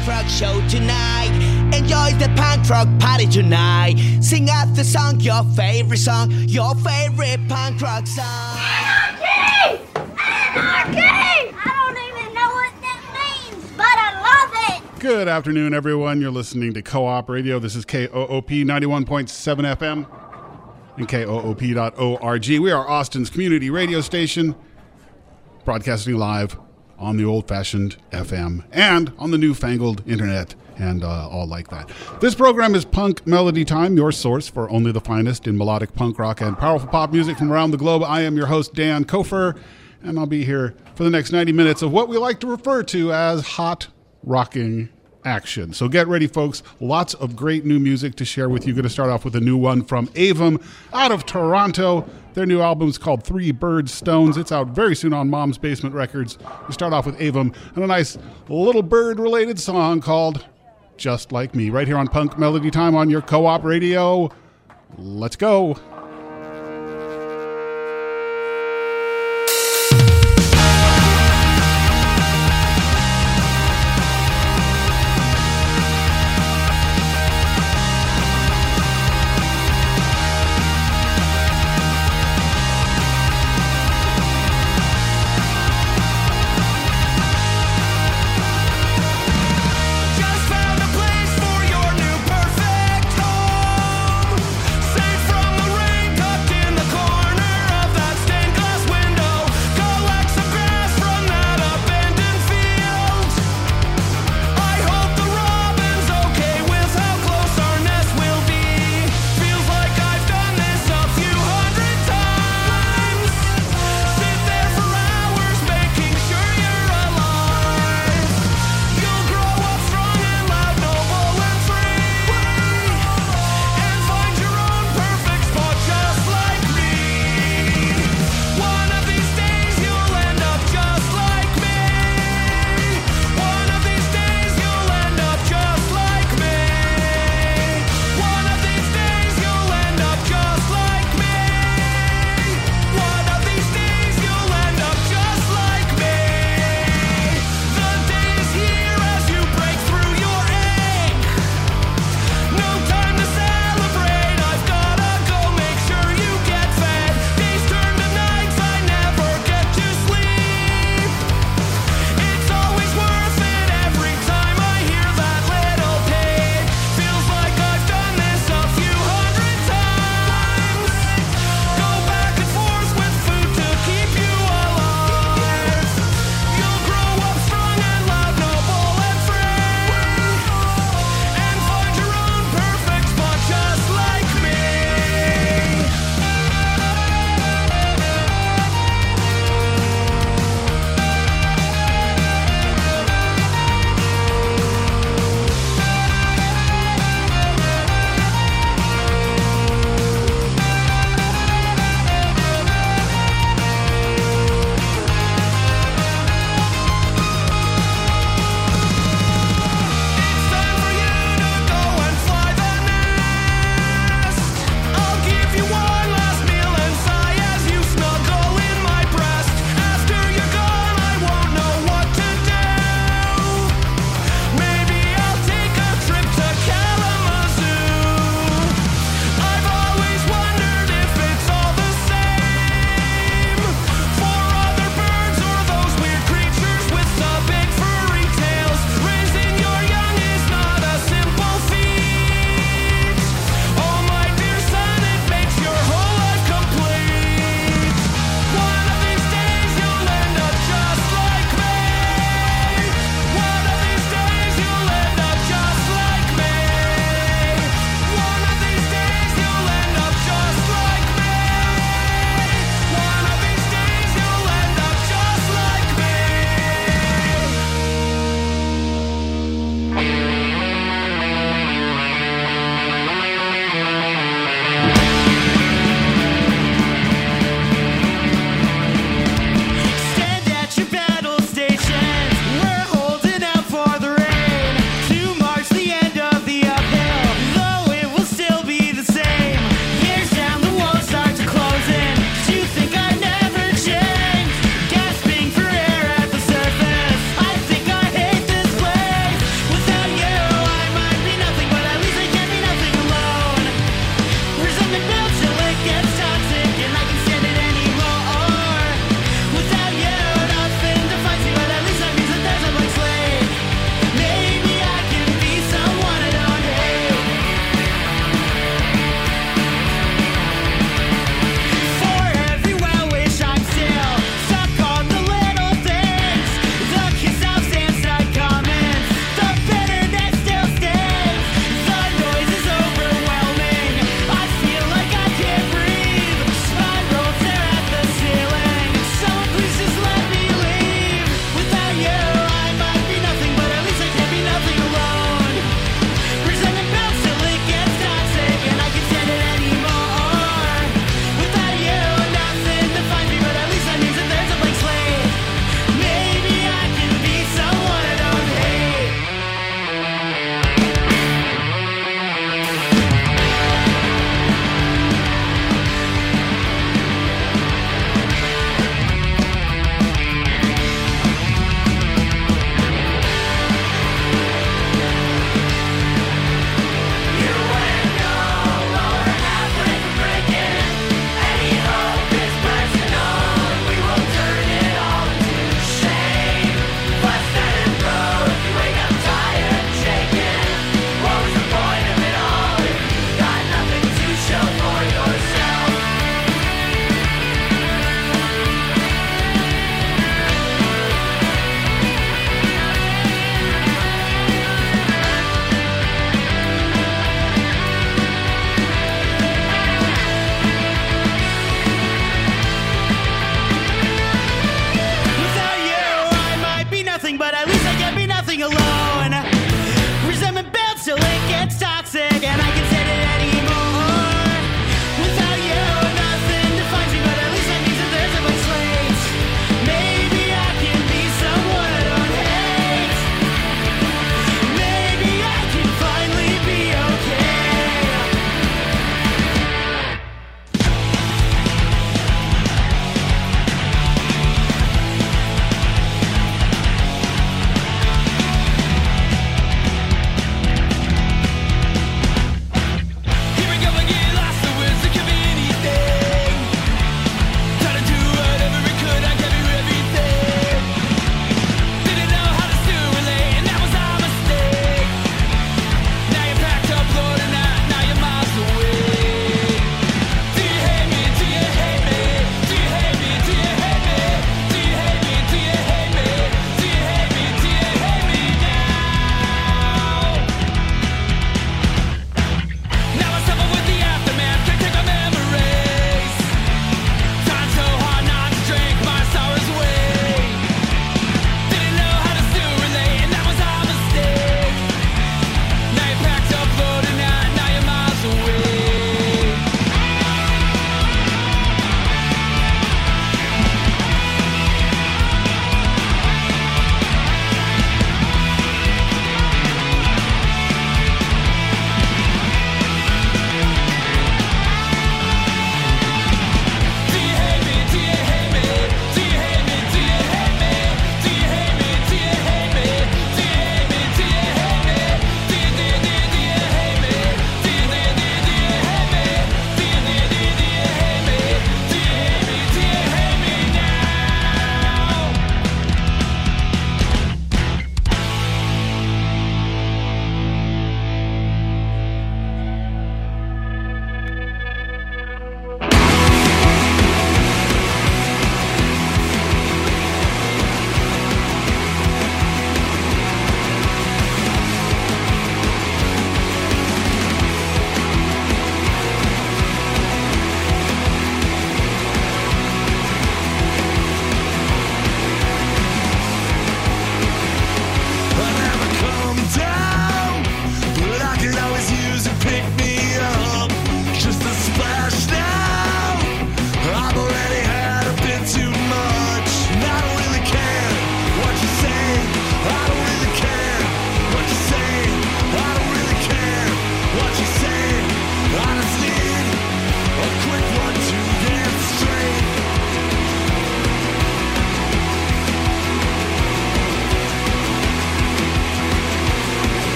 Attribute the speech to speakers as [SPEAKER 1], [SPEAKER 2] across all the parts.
[SPEAKER 1] Punk rock show tonight. Enjoy the punk rock party tonight. Sing out the song, your favorite song, your favorite punk rock song.
[SPEAKER 2] Anarchy! Anarchy! I don't even know what that means, but I love it!
[SPEAKER 3] Good afternoon, everyone. You're listening to Co op Radio. This is KOOP 91.7 FM and KOOP.org. We are Austin's community radio station, broadcasting live on the old fashioned FM and on the newfangled internet and uh, all like that. This program is Punk Melody Time, your source for only the finest in melodic punk rock and powerful pop music from around the globe. I am your host, Dan Kofer, and I'll be here for the next 90 minutes of what we like to refer to as hot rocking action. So get ready, folks. Lots of great new music to share with you. Going to start off with a new one from Avum out of Toronto. Their new album is called Three Bird Stones. It's out very soon on Mom's Basement Records. We start off with Avum and a nice little bird related song called Just Like Me, right here on Punk Melody Time on your co op radio. Let's go.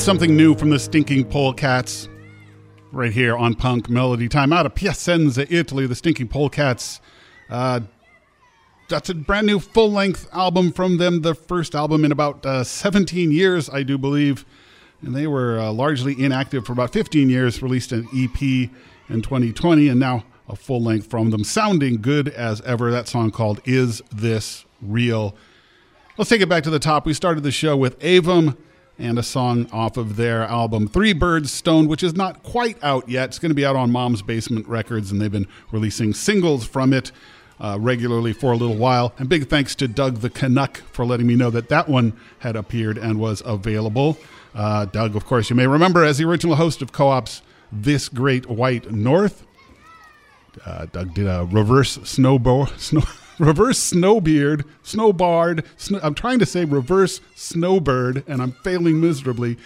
[SPEAKER 3] That's something new from the Stinking Polecats right here on Punk Melody Time out of Piacenza, Italy. The Stinking Polecats. Uh, that's a brand new full length album from them, the first album in about uh, 17 years, I do believe. And they were uh, largely inactive for about 15 years, released an EP in 2020, and now a full length from them, sounding good as ever. That song called Is This Real? Let's take it back to the top. We started the show with Avum and a song off of their album Three Birds Stoned, which is not quite out yet. It's going to be out on Mom's Basement Records, and they've been releasing singles from it uh, regularly for a little while. And big thanks to Doug the Canuck for letting me know that that one had appeared and was available. Uh, Doug, of course, you may remember as the original host of Co op's This Great White North. Uh, Doug did a reverse snowbo- snow reverse snowbeard, snowbard. Snow, I'm trying to say reverse snowbird, and I'm failing miserably.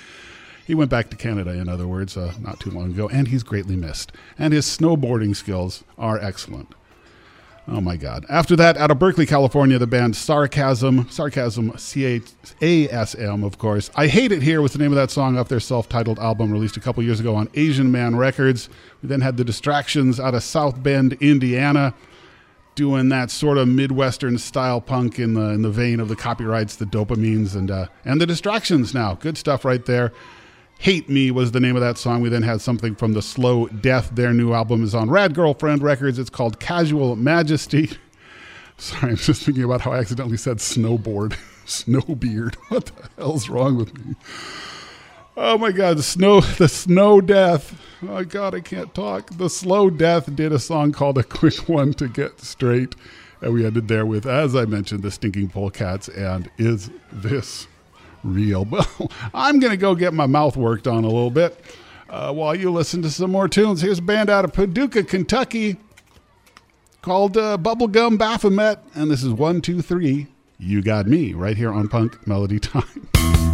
[SPEAKER 3] He went back to Canada, in other words, uh, not too long ago, and he's greatly missed. And his snowboarding skills are excellent. Oh my God. After that, out of Berkeley, California, the band Sarchasm, Sarchasm, C A S M, of course. I Hate It Here was the name of that song off their self titled album released a couple years ago on Asian Man Records. We then had the Distractions out of South Bend, Indiana, doing that sort of Midwestern style punk in the, in the vein of the copyrights, the dopamines, and, uh, and the Distractions now. Good stuff right there. Hate Me was the name of that song. We then had something from the Slow Death. Their new album is on Rad Girlfriend Records. It's called Casual Majesty. Sorry, I'm just thinking about how I accidentally said snowboard. Snowbeard. What the hell's wrong with me? Oh my God, the snow, the snow death. Oh my God, I can't talk. The slow death did a song called "A Quick One to Get Straight," and we ended there with, as I mentioned, the Stinking Polecats. And is this real? Well, I'm gonna go get my mouth worked on a little bit uh, while you listen to some more tunes. Here's a band out of Paducah, Kentucky, called uh, Bubblegum Baphomet, and this is one, two, three. You got me right here on Punk Melody Time.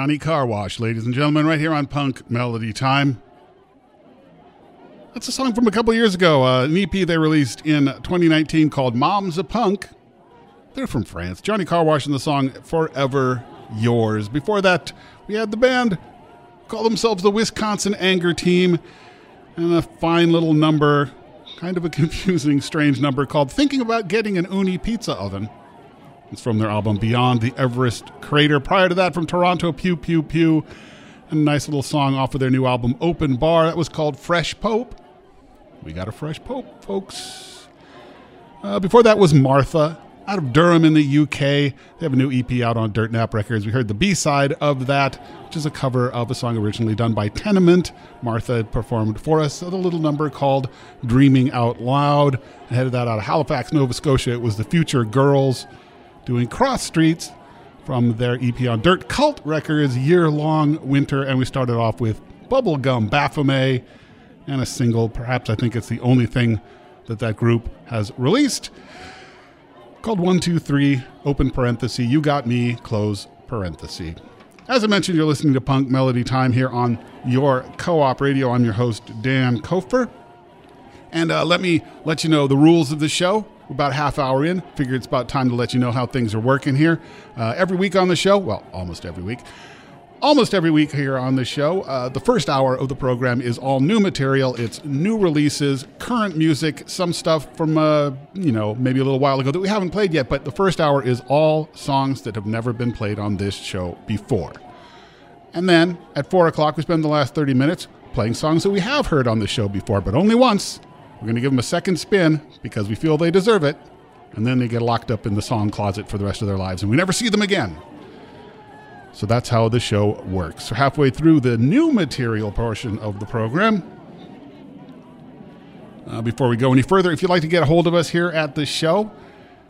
[SPEAKER 3] Johnny Car Wash, ladies and gentlemen, right here on Punk Melody Time. That's a song from a couple years ago, uh, an EP they released in 2019 called Mom's a Punk. They're from France. Johnny Car Wash and the song Forever Yours. Before that, we had the band call themselves the Wisconsin Anger Team and a fine little number, kind of a confusing, strange number called Thinking About Getting an Ooni Pizza Oven. It's from their album Beyond the Everest Crater. Prior to that, from Toronto, Pew Pew Pew, a nice little song off of their new album Open Bar. That was called Fresh Pope. We got a fresh pope, folks. Uh, before that was Martha out of Durham in the UK. They have a new EP out on Dirtnap Records. We heard the B side of that, which is a cover of a song originally done by Tenement. Martha performed for us a little number called Dreaming Out Loud. Ahead of that, out of Halifax, Nova Scotia, it was the Future Girls doing Cross Streets from their EP on Dirt Cult Records, Year Long Winter. And we started off with Bubblegum Baphomet and a single. Perhaps I think it's the only thing that that group has released called 123, open parenthesis, You Got Me, close parenthesis. As I mentioned, you're listening to Punk Melody Time here on your co op radio. I'm your host, Dan Kofer. And uh, let me let you know the rules of the show. About half hour in. Figure it's about time to let you know how things are working here. Uh, every week on the show, well, almost every week, almost every week here on the show. Uh, the first hour of the program is all new material. It's new releases, current music, some stuff from, uh, you know, maybe a little while ago that we haven't played yet. But the first hour is all songs that have never been played on this show before. And then at 4 o'clock, we spend the last 30 minutes playing songs that we have heard on the show before, but only once. We're going to give them a second spin because we feel they deserve it. And then they get locked up in the song closet for the rest of their lives, and we never see them again. So that's how the show works. We're halfway through the new material portion of the program. Uh, before we go any further, if you'd like to get a hold of us here at the show,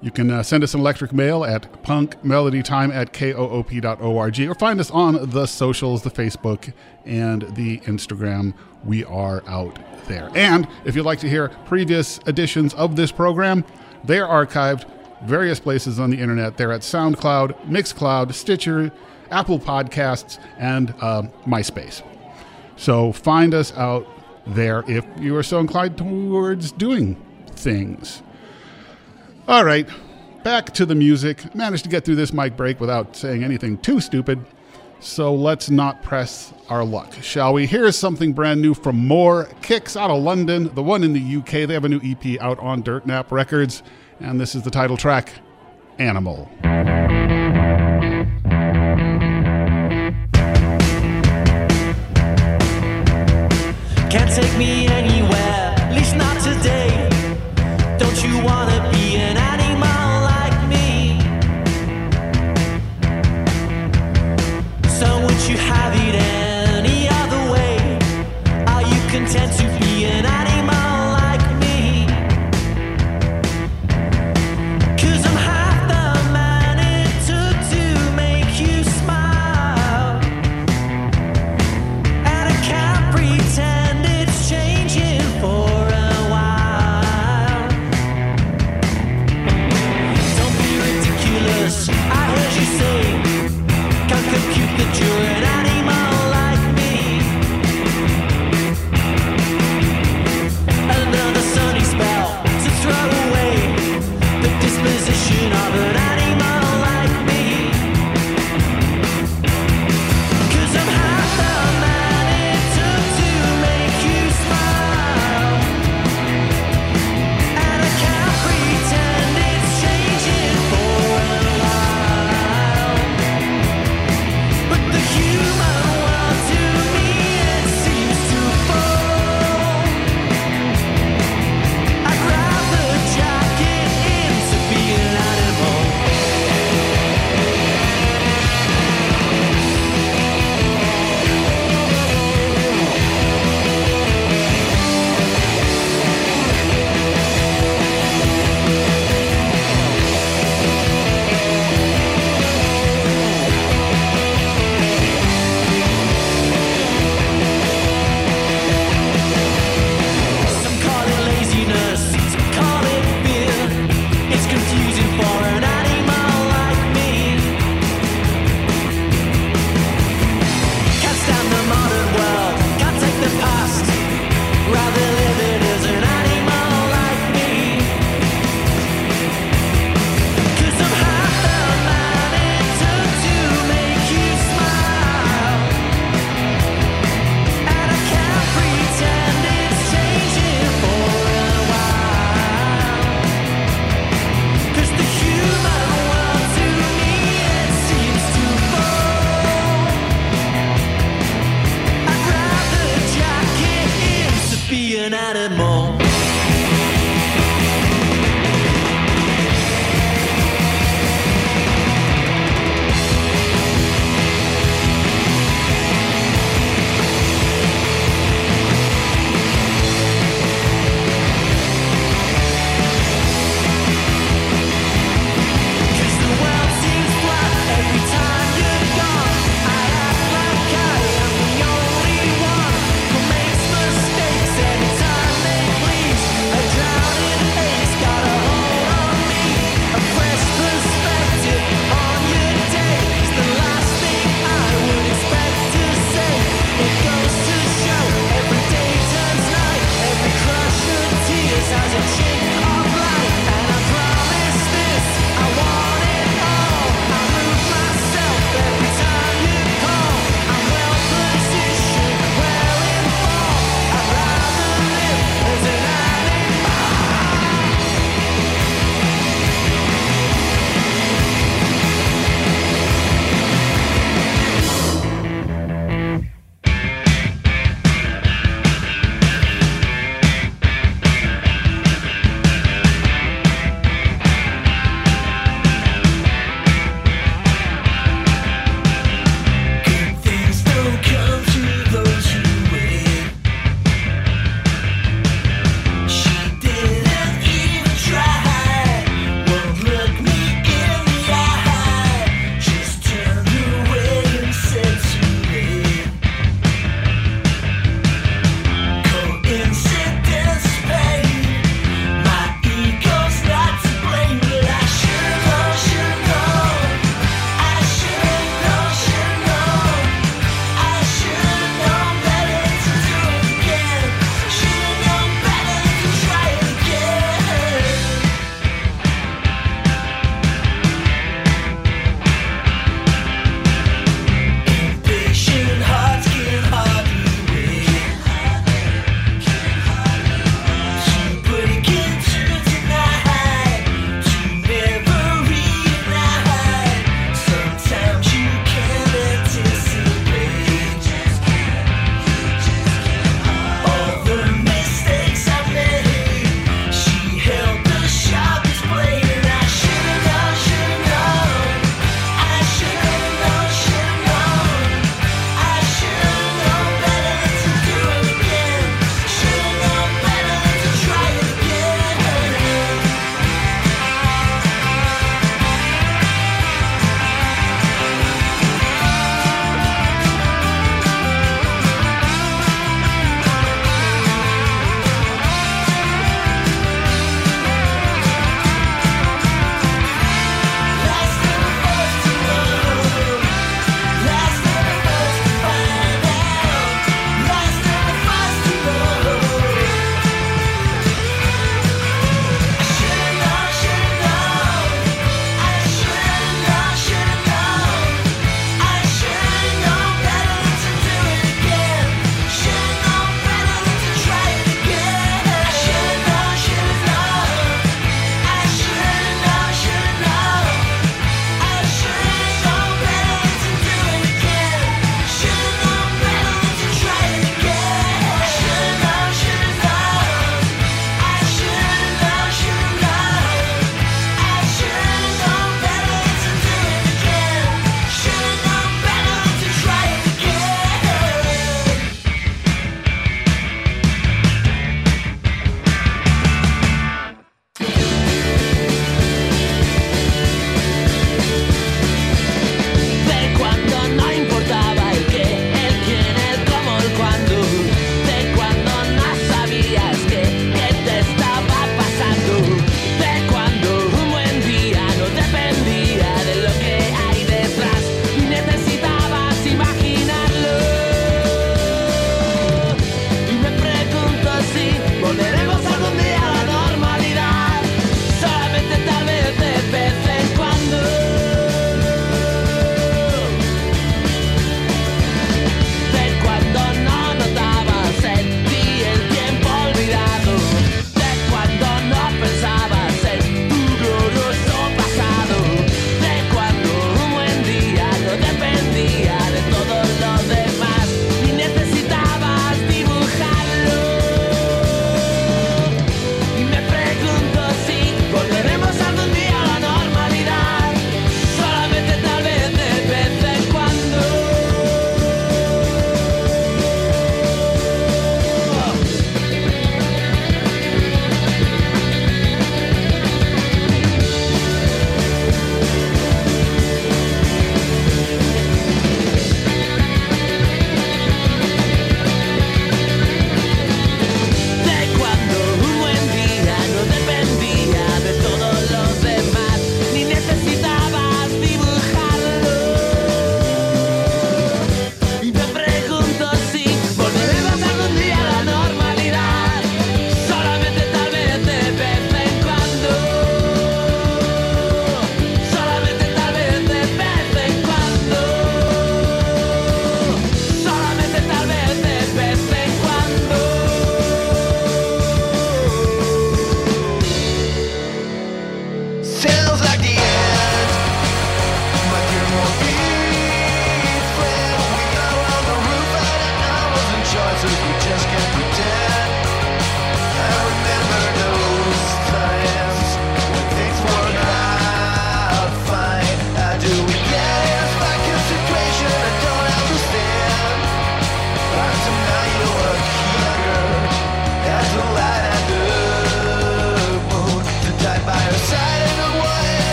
[SPEAKER 3] you can uh, send us an electric mail at punkmelodytime at koop.org or find us on the socials, the Facebook and the Instagram. We are out there. And if you'd like to hear previous editions of this program, they are archived various places on the internet. They're at SoundCloud, Mixcloud, Stitcher, Apple Podcasts, and uh, MySpace. So find us out there if you are so inclined towards doing things. All right, back to the music. Managed to get through this mic break without saying anything too stupid. So let's not press our luck, shall we? Here's something brand new from More Kicks out of London, the one in the UK. They have a new EP out on Dirtnap Records, and this is the title track Animal.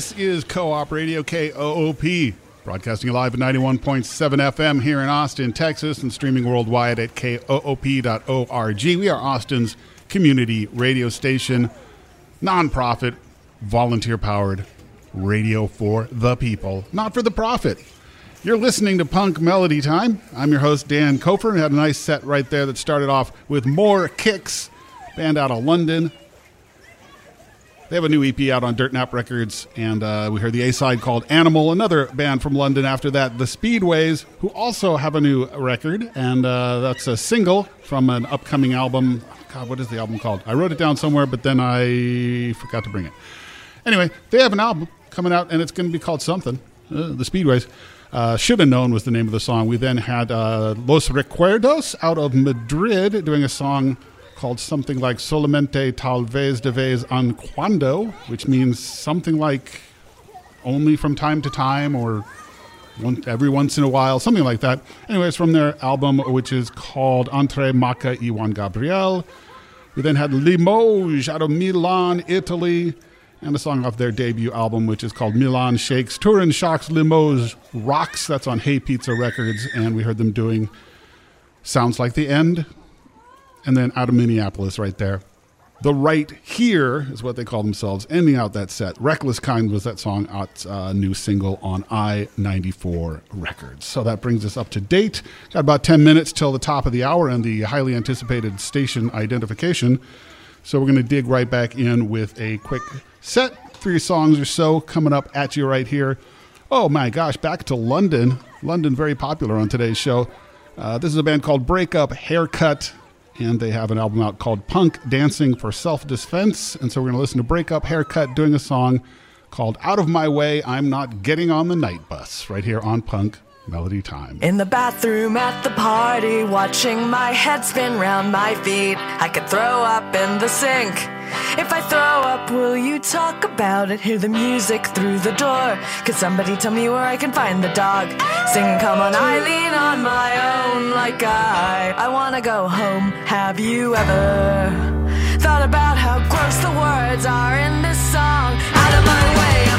[SPEAKER 4] This
[SPEAKER 3] is Co-op Radio KOOP, broadcasting live at 91.7 FM here in Austin, Texas, and streaming worldwide at koop.org. We are Austin's community radio station, nonprofit, volunteer-powered radio for the people, not for the profit. You're listening to Punk Melody Time. I'm your host, Dan Kofer. We had a nice set right there that started off with More Kicks, band out of London. They have a new EP out on Dirtnap Records, and uh, we heard the A side called Animal, another band from London after that, The Speedways, who also have a new record, and uh, that's a single from an upcoming album. God, what is the album called? I wrote it down somewhere, but then I forgot to bring it. Anyway, they have an album coming out, and it's going to be called something. Uh, the Speedways. Uh, Should have known was the name of the song. We then had uh, Los Recuerdos out of Madrid doing a song called something like Solamente tal vez de vez en cuando, which means something like only from time to time or one, every once in a while, something like that. Anyways, from their album, which is called Entre Maca y Juan Gabriel. We then had Limoges out of Milan, Italy, and a song off their debut album, which is called Milan Shakes. Turin Shocks Limoges Rocks. That's on Hey Pizza Records, and we heard them doing Sounds Like the End. And then out of Minneapolis, right there. The Right Here is what they call themselves, ending out that set. Reckless Kind was that song out, uh, new single on I 94 Records. So that brings us up to date. Got about 10 minutes till the top of the hour and the highly anticipated station identification. So we're going to dig right back in with a quick set, three songs or so coming up at you right here. Oh my gosh, back to London. London, very popular on today's show. Uh, this is a band called Breakup Haircut, and they have an album out called Punk Dancing for Self Defense. And so we're going to listen to Breakup Haircut doing a song called Out of My Way, I'm Not Getting on the Night Bus, right here on Punk Melody Time.
[SPEAKER 5] In the bathroom at the party, watching my head spin round my feet. I could throw up in the sink. If I throw up, will you talk about it? Hear the music through the door. Could somebody tell me where I can find the dog? Sing, come on, I lean on my own like I. I wanna go home. Have you ever thought about how gross the words are in this song? Out of my way,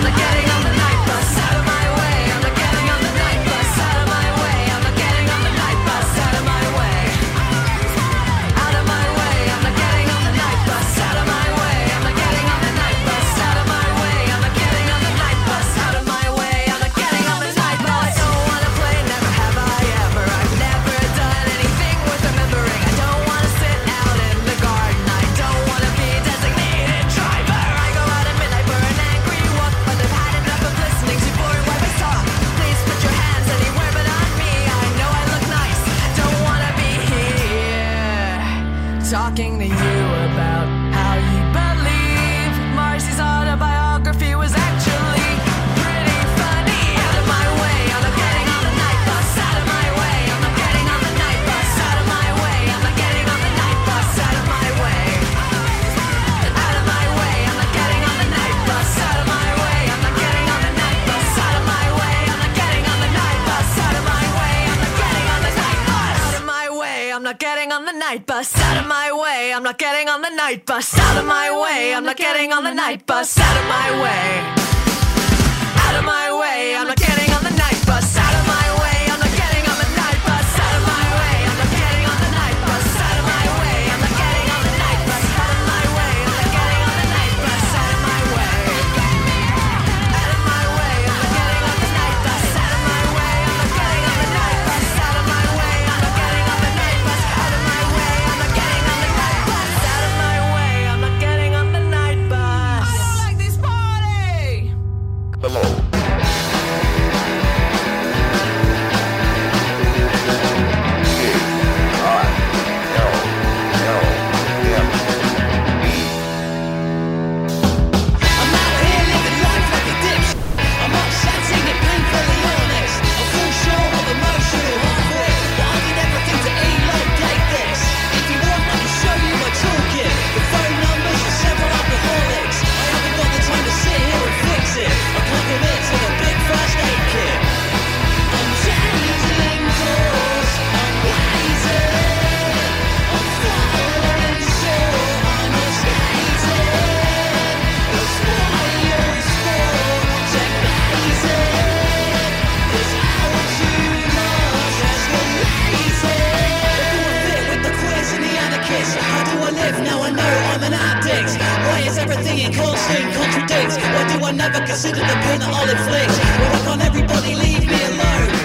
[SPEAKER 5] on the night bus. Out of my way, I'm not getting on the night bus. Out of my way. Never
[SPEAKER 1] consider the pain that I'll inflict? Why can't everybody leave me alone?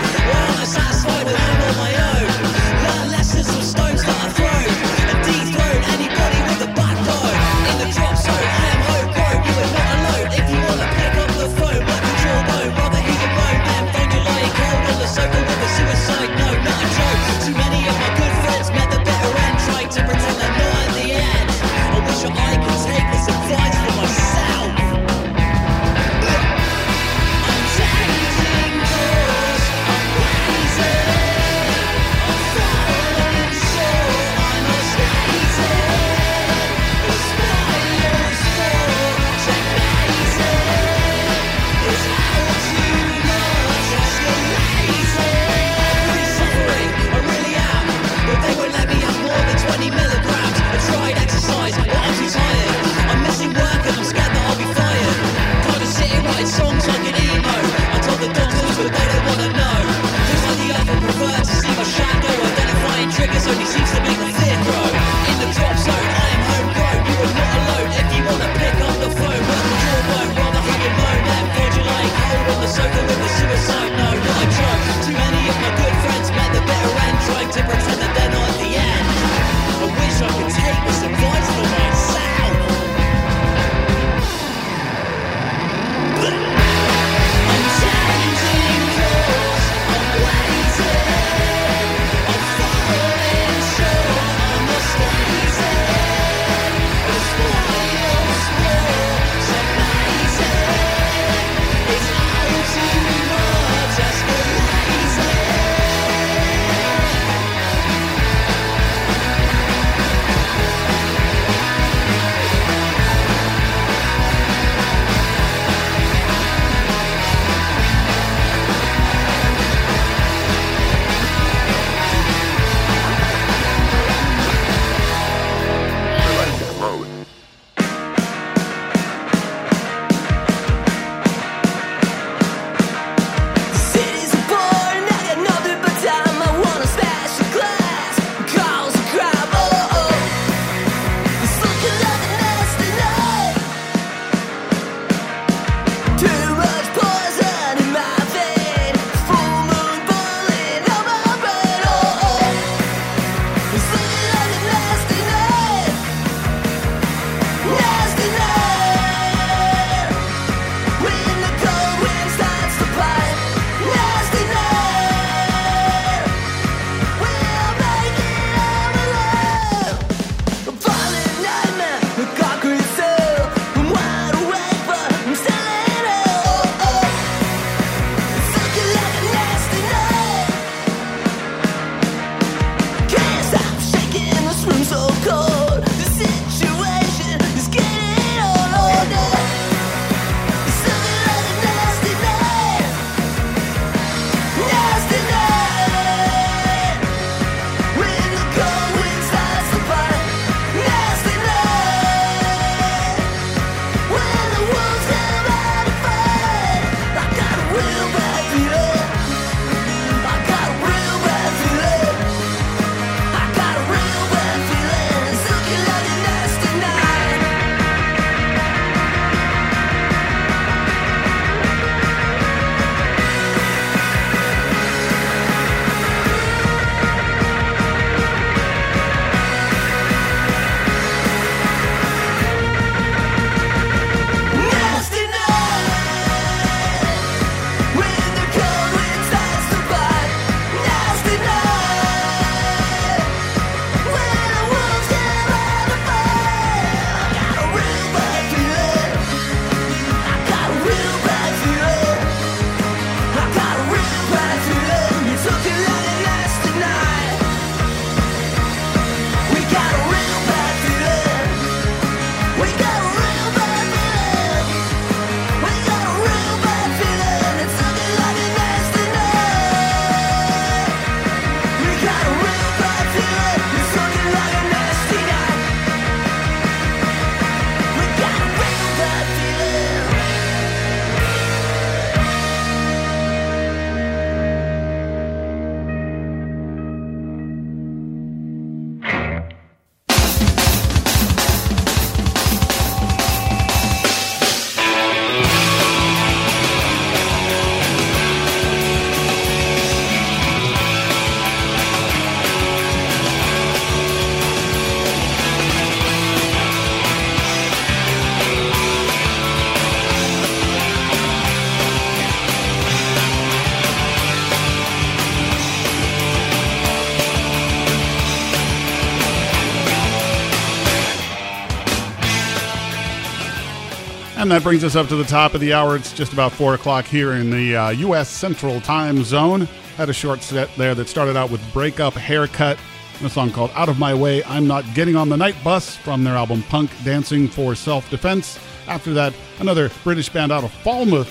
[SPEAKER 1] that
[SPEAKER 3] brings us up to the top of the hour. It's just about 4 o'clock here in the uh, U.S. Central Time Zone. Had a short set there that started out with Breakup Haircut, a song called Out of My Way, I'm Not Getting on the Night Bus from their album Punk Dancing for Self Defense. After that, another British band out of Falmouth,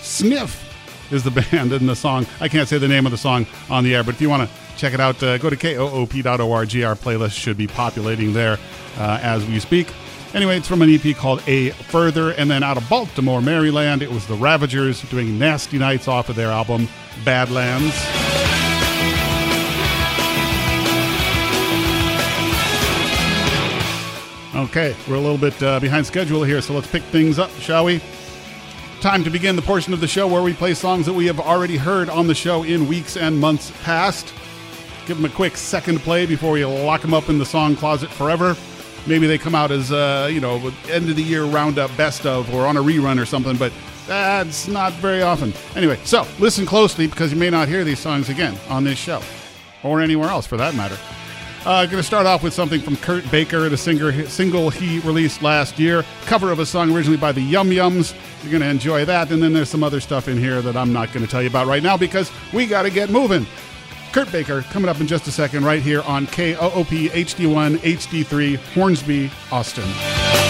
[SPEAKER 3] Sniff is the band in the song. I can't say the name of the song on the air, but if you want to check it out, uh, go to koop.org. Our playlist should be populating there uh, as we speak.
[SPEAKER 6] Anyway, it's from an EP called A Further, and then out of Baltimore, Maryland, it was the Ravagers doing Nasty Nights off of their album Badlands. Okay, we're a little bit uh, behind schedule here, so let's pick things up, shall we? Time to begin the portion of the show where we play songs that we have already heard on the show in weeks and months past. Give them a quick second play before we lock them up in the song closet forever. Maybe they come out as, uh, you know, end of the year roundup best of or on a rerun or something, but that's not very often. Anyway, so listen closely because you may not hear these songs again on this show or anywhere else for that matter. Uh, going to start off with something from Kurt Baker, the singer single he released last year, cover of a song originally by the Yum Yums. You're going to enjoy that, and then there's some other stuff in here that I'm not going to tell you about right now because we got to get moving. Kurt Baker coming up in just a second, right here on KOOP HD1 HD3 Hornsby, Austin.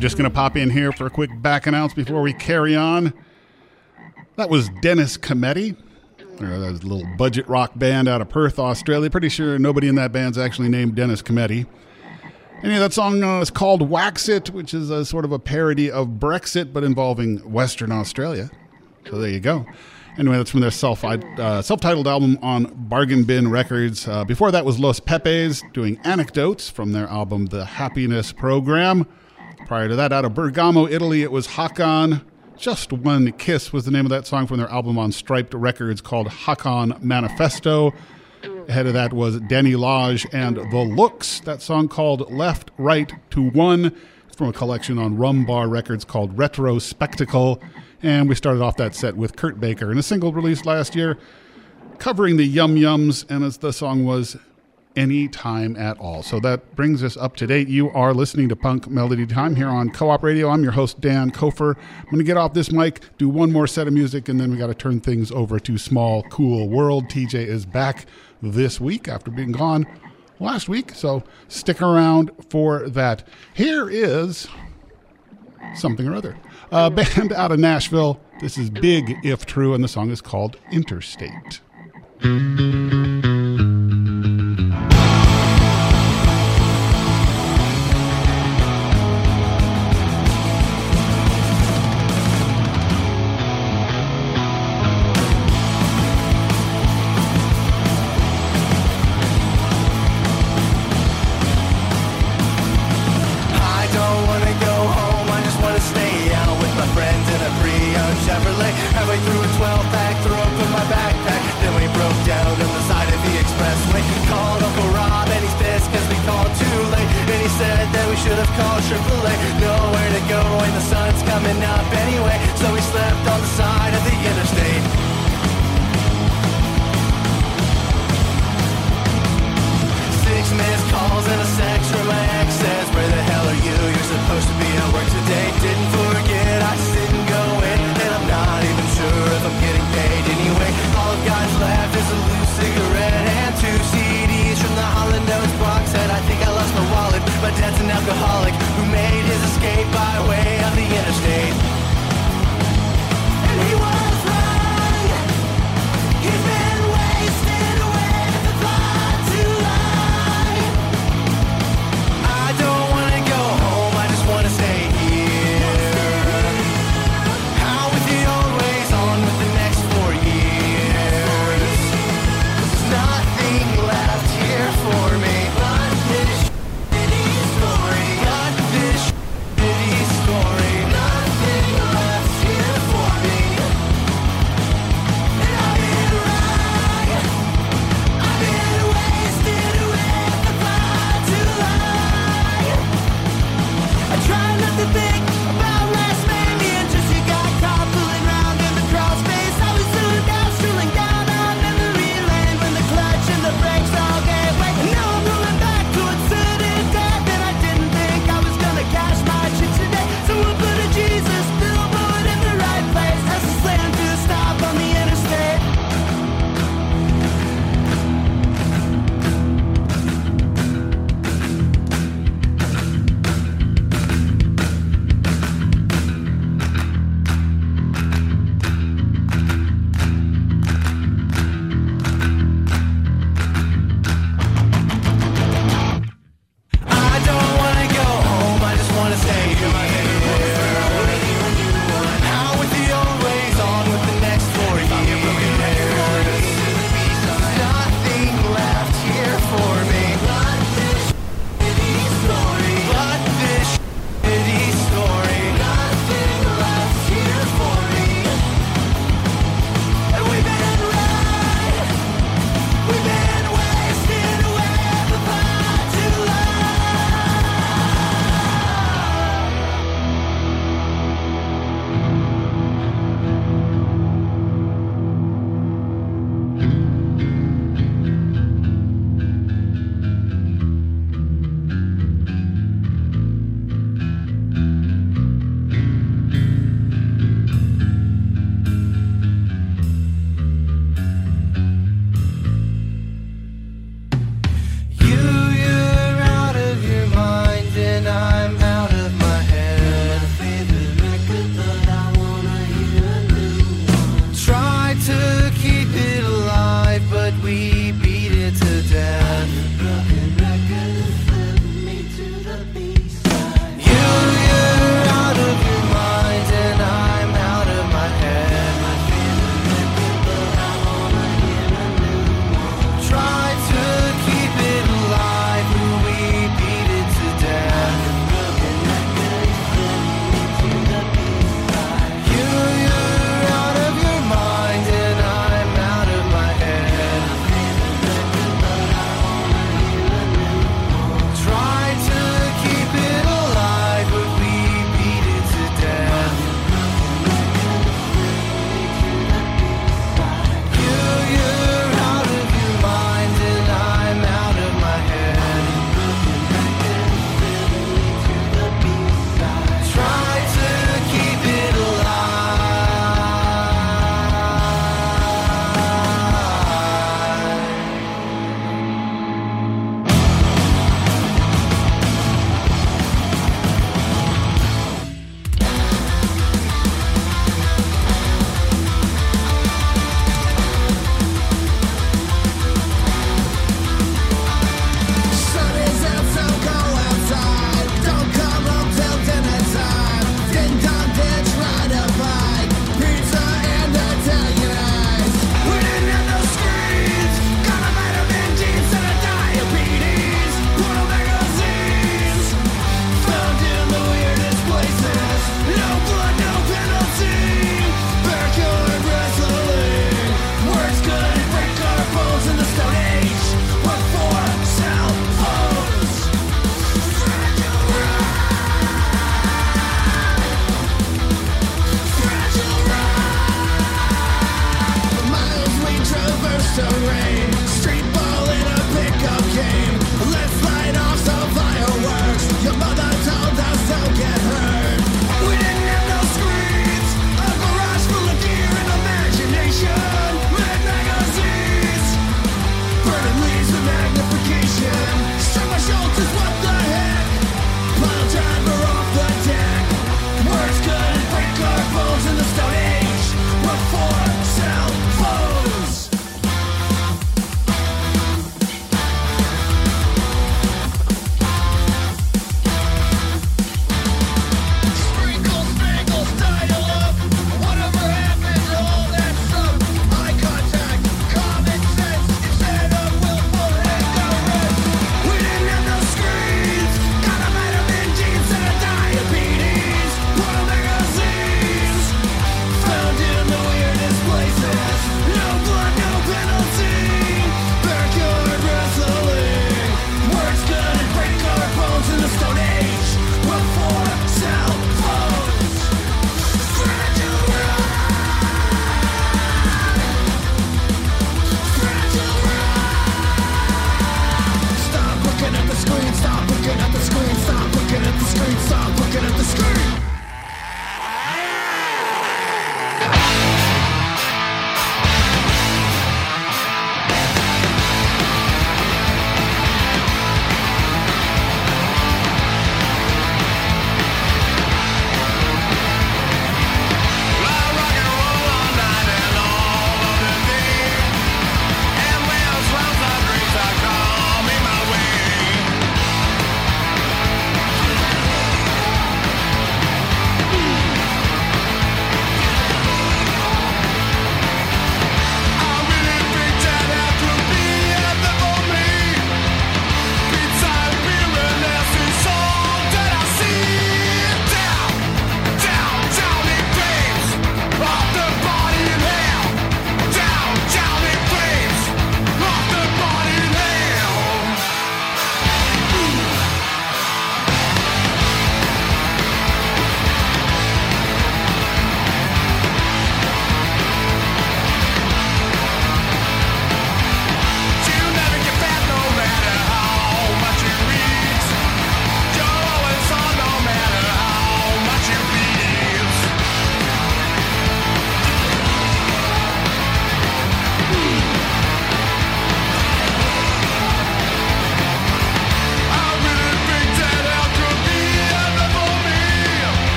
[SPEAKER 3] Just going to pop in here for a quick back announce before we carry on. That was Dennis Cometti. Uh, a little budget rock band out of Perth, Australia. Pretty sure nobody in that band's actually named Dennis Cometti. Anyway, that song uh, is called Wexit, which is a sort of a parody of Brexit, but involving Western Australia. So there you go. Anyway, that's from their self uh, self-titled album on Bargain Bin Records. Uh, before that was Los Pepes doing Anecdotes from their album The Happiness Program. Prior to that, out of Bergamo, Italy, it was Hakan. Just One Kiss was the name of that song from their album on Striped Records called Hakan Manifesto. Ahead of that was Danny Lodge and The Looks, that song called Left, Right to One. From a collection on Rum Bar Records called Retro Spectacle. And we started off that set with Kurt Baker in a single released last year covering the Yum Yums, and as the song was Any Time at All. So that brings us up to date. You are listening to Punk Melody Time here on Co op Radio. I'm your host, Dan Kofer. I'm going to get off this mic, do one more set of music, and then we got to turn things over to Small Cool World. TJ is back this week after being gone last week, so stick around for that. Here is something or other. A band out of Nashville. This is Big If True, and the song is called Interstate.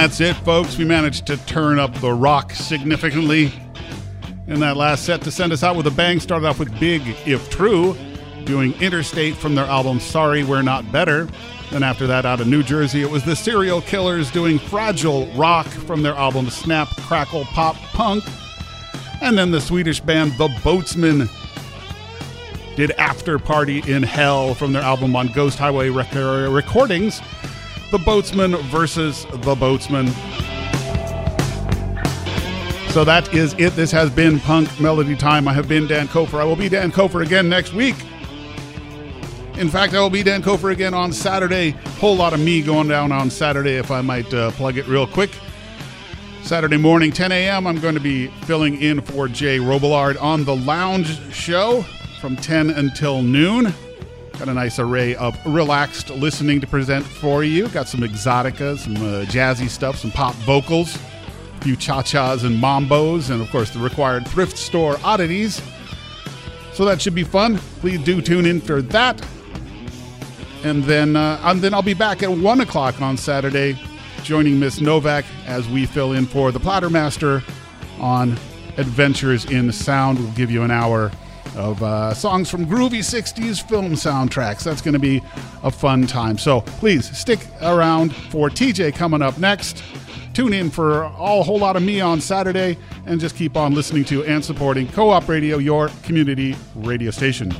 [SPEAKER 3] That's it, folks. We managed to turn up the rock significantly in that last set to send us out with a bang. Started off with Big If True, doing Interstate from their album Sorry We're Not Better. Then after that, out of New Jersey, it was the Serial Killers doing Fragile Rock from their album Snap, Crackle, Pop, Punk. And then the Swedish band The Boatsmen did After Party in Hell from their album on Ghost Highway Rec- Recordings. The Boatsman versus The Boatsman. So that is it. This has been Punk Melody Time. I have been Dan Kofer. I will be Dan Kofer again next week. In fact, I will be Dan Kofer again on Saturday. Whole lot of me going down on Saturday, if I might uh, plug it real quick. Saturday morning, 10 a.m., I'm going to be filling in for Jay Robillard on the Lounge Show from 10 until noon. Got a nice array of relaxed listening to present for you. Got some exotica, some uh, jazzy stuff, some pop vocals, a few cha-chas and mambos, and of course the required thrift store oddities. So that should be fun. Please do tune in for that. And then, uh, and then I'll be back at one o'clock on Saturday, joining Miss Novak as we fill in for the Plattermaster on Adventures in Sound. We'll give you an hour of uh, songs from groovy 60s film soundtracks. That's going to be a fun time. So please stick around for TJ coming up next. Tune in for all, a whole lot of me on Saturday and just keep on listening to and supporting Co op Radio, your community radio station.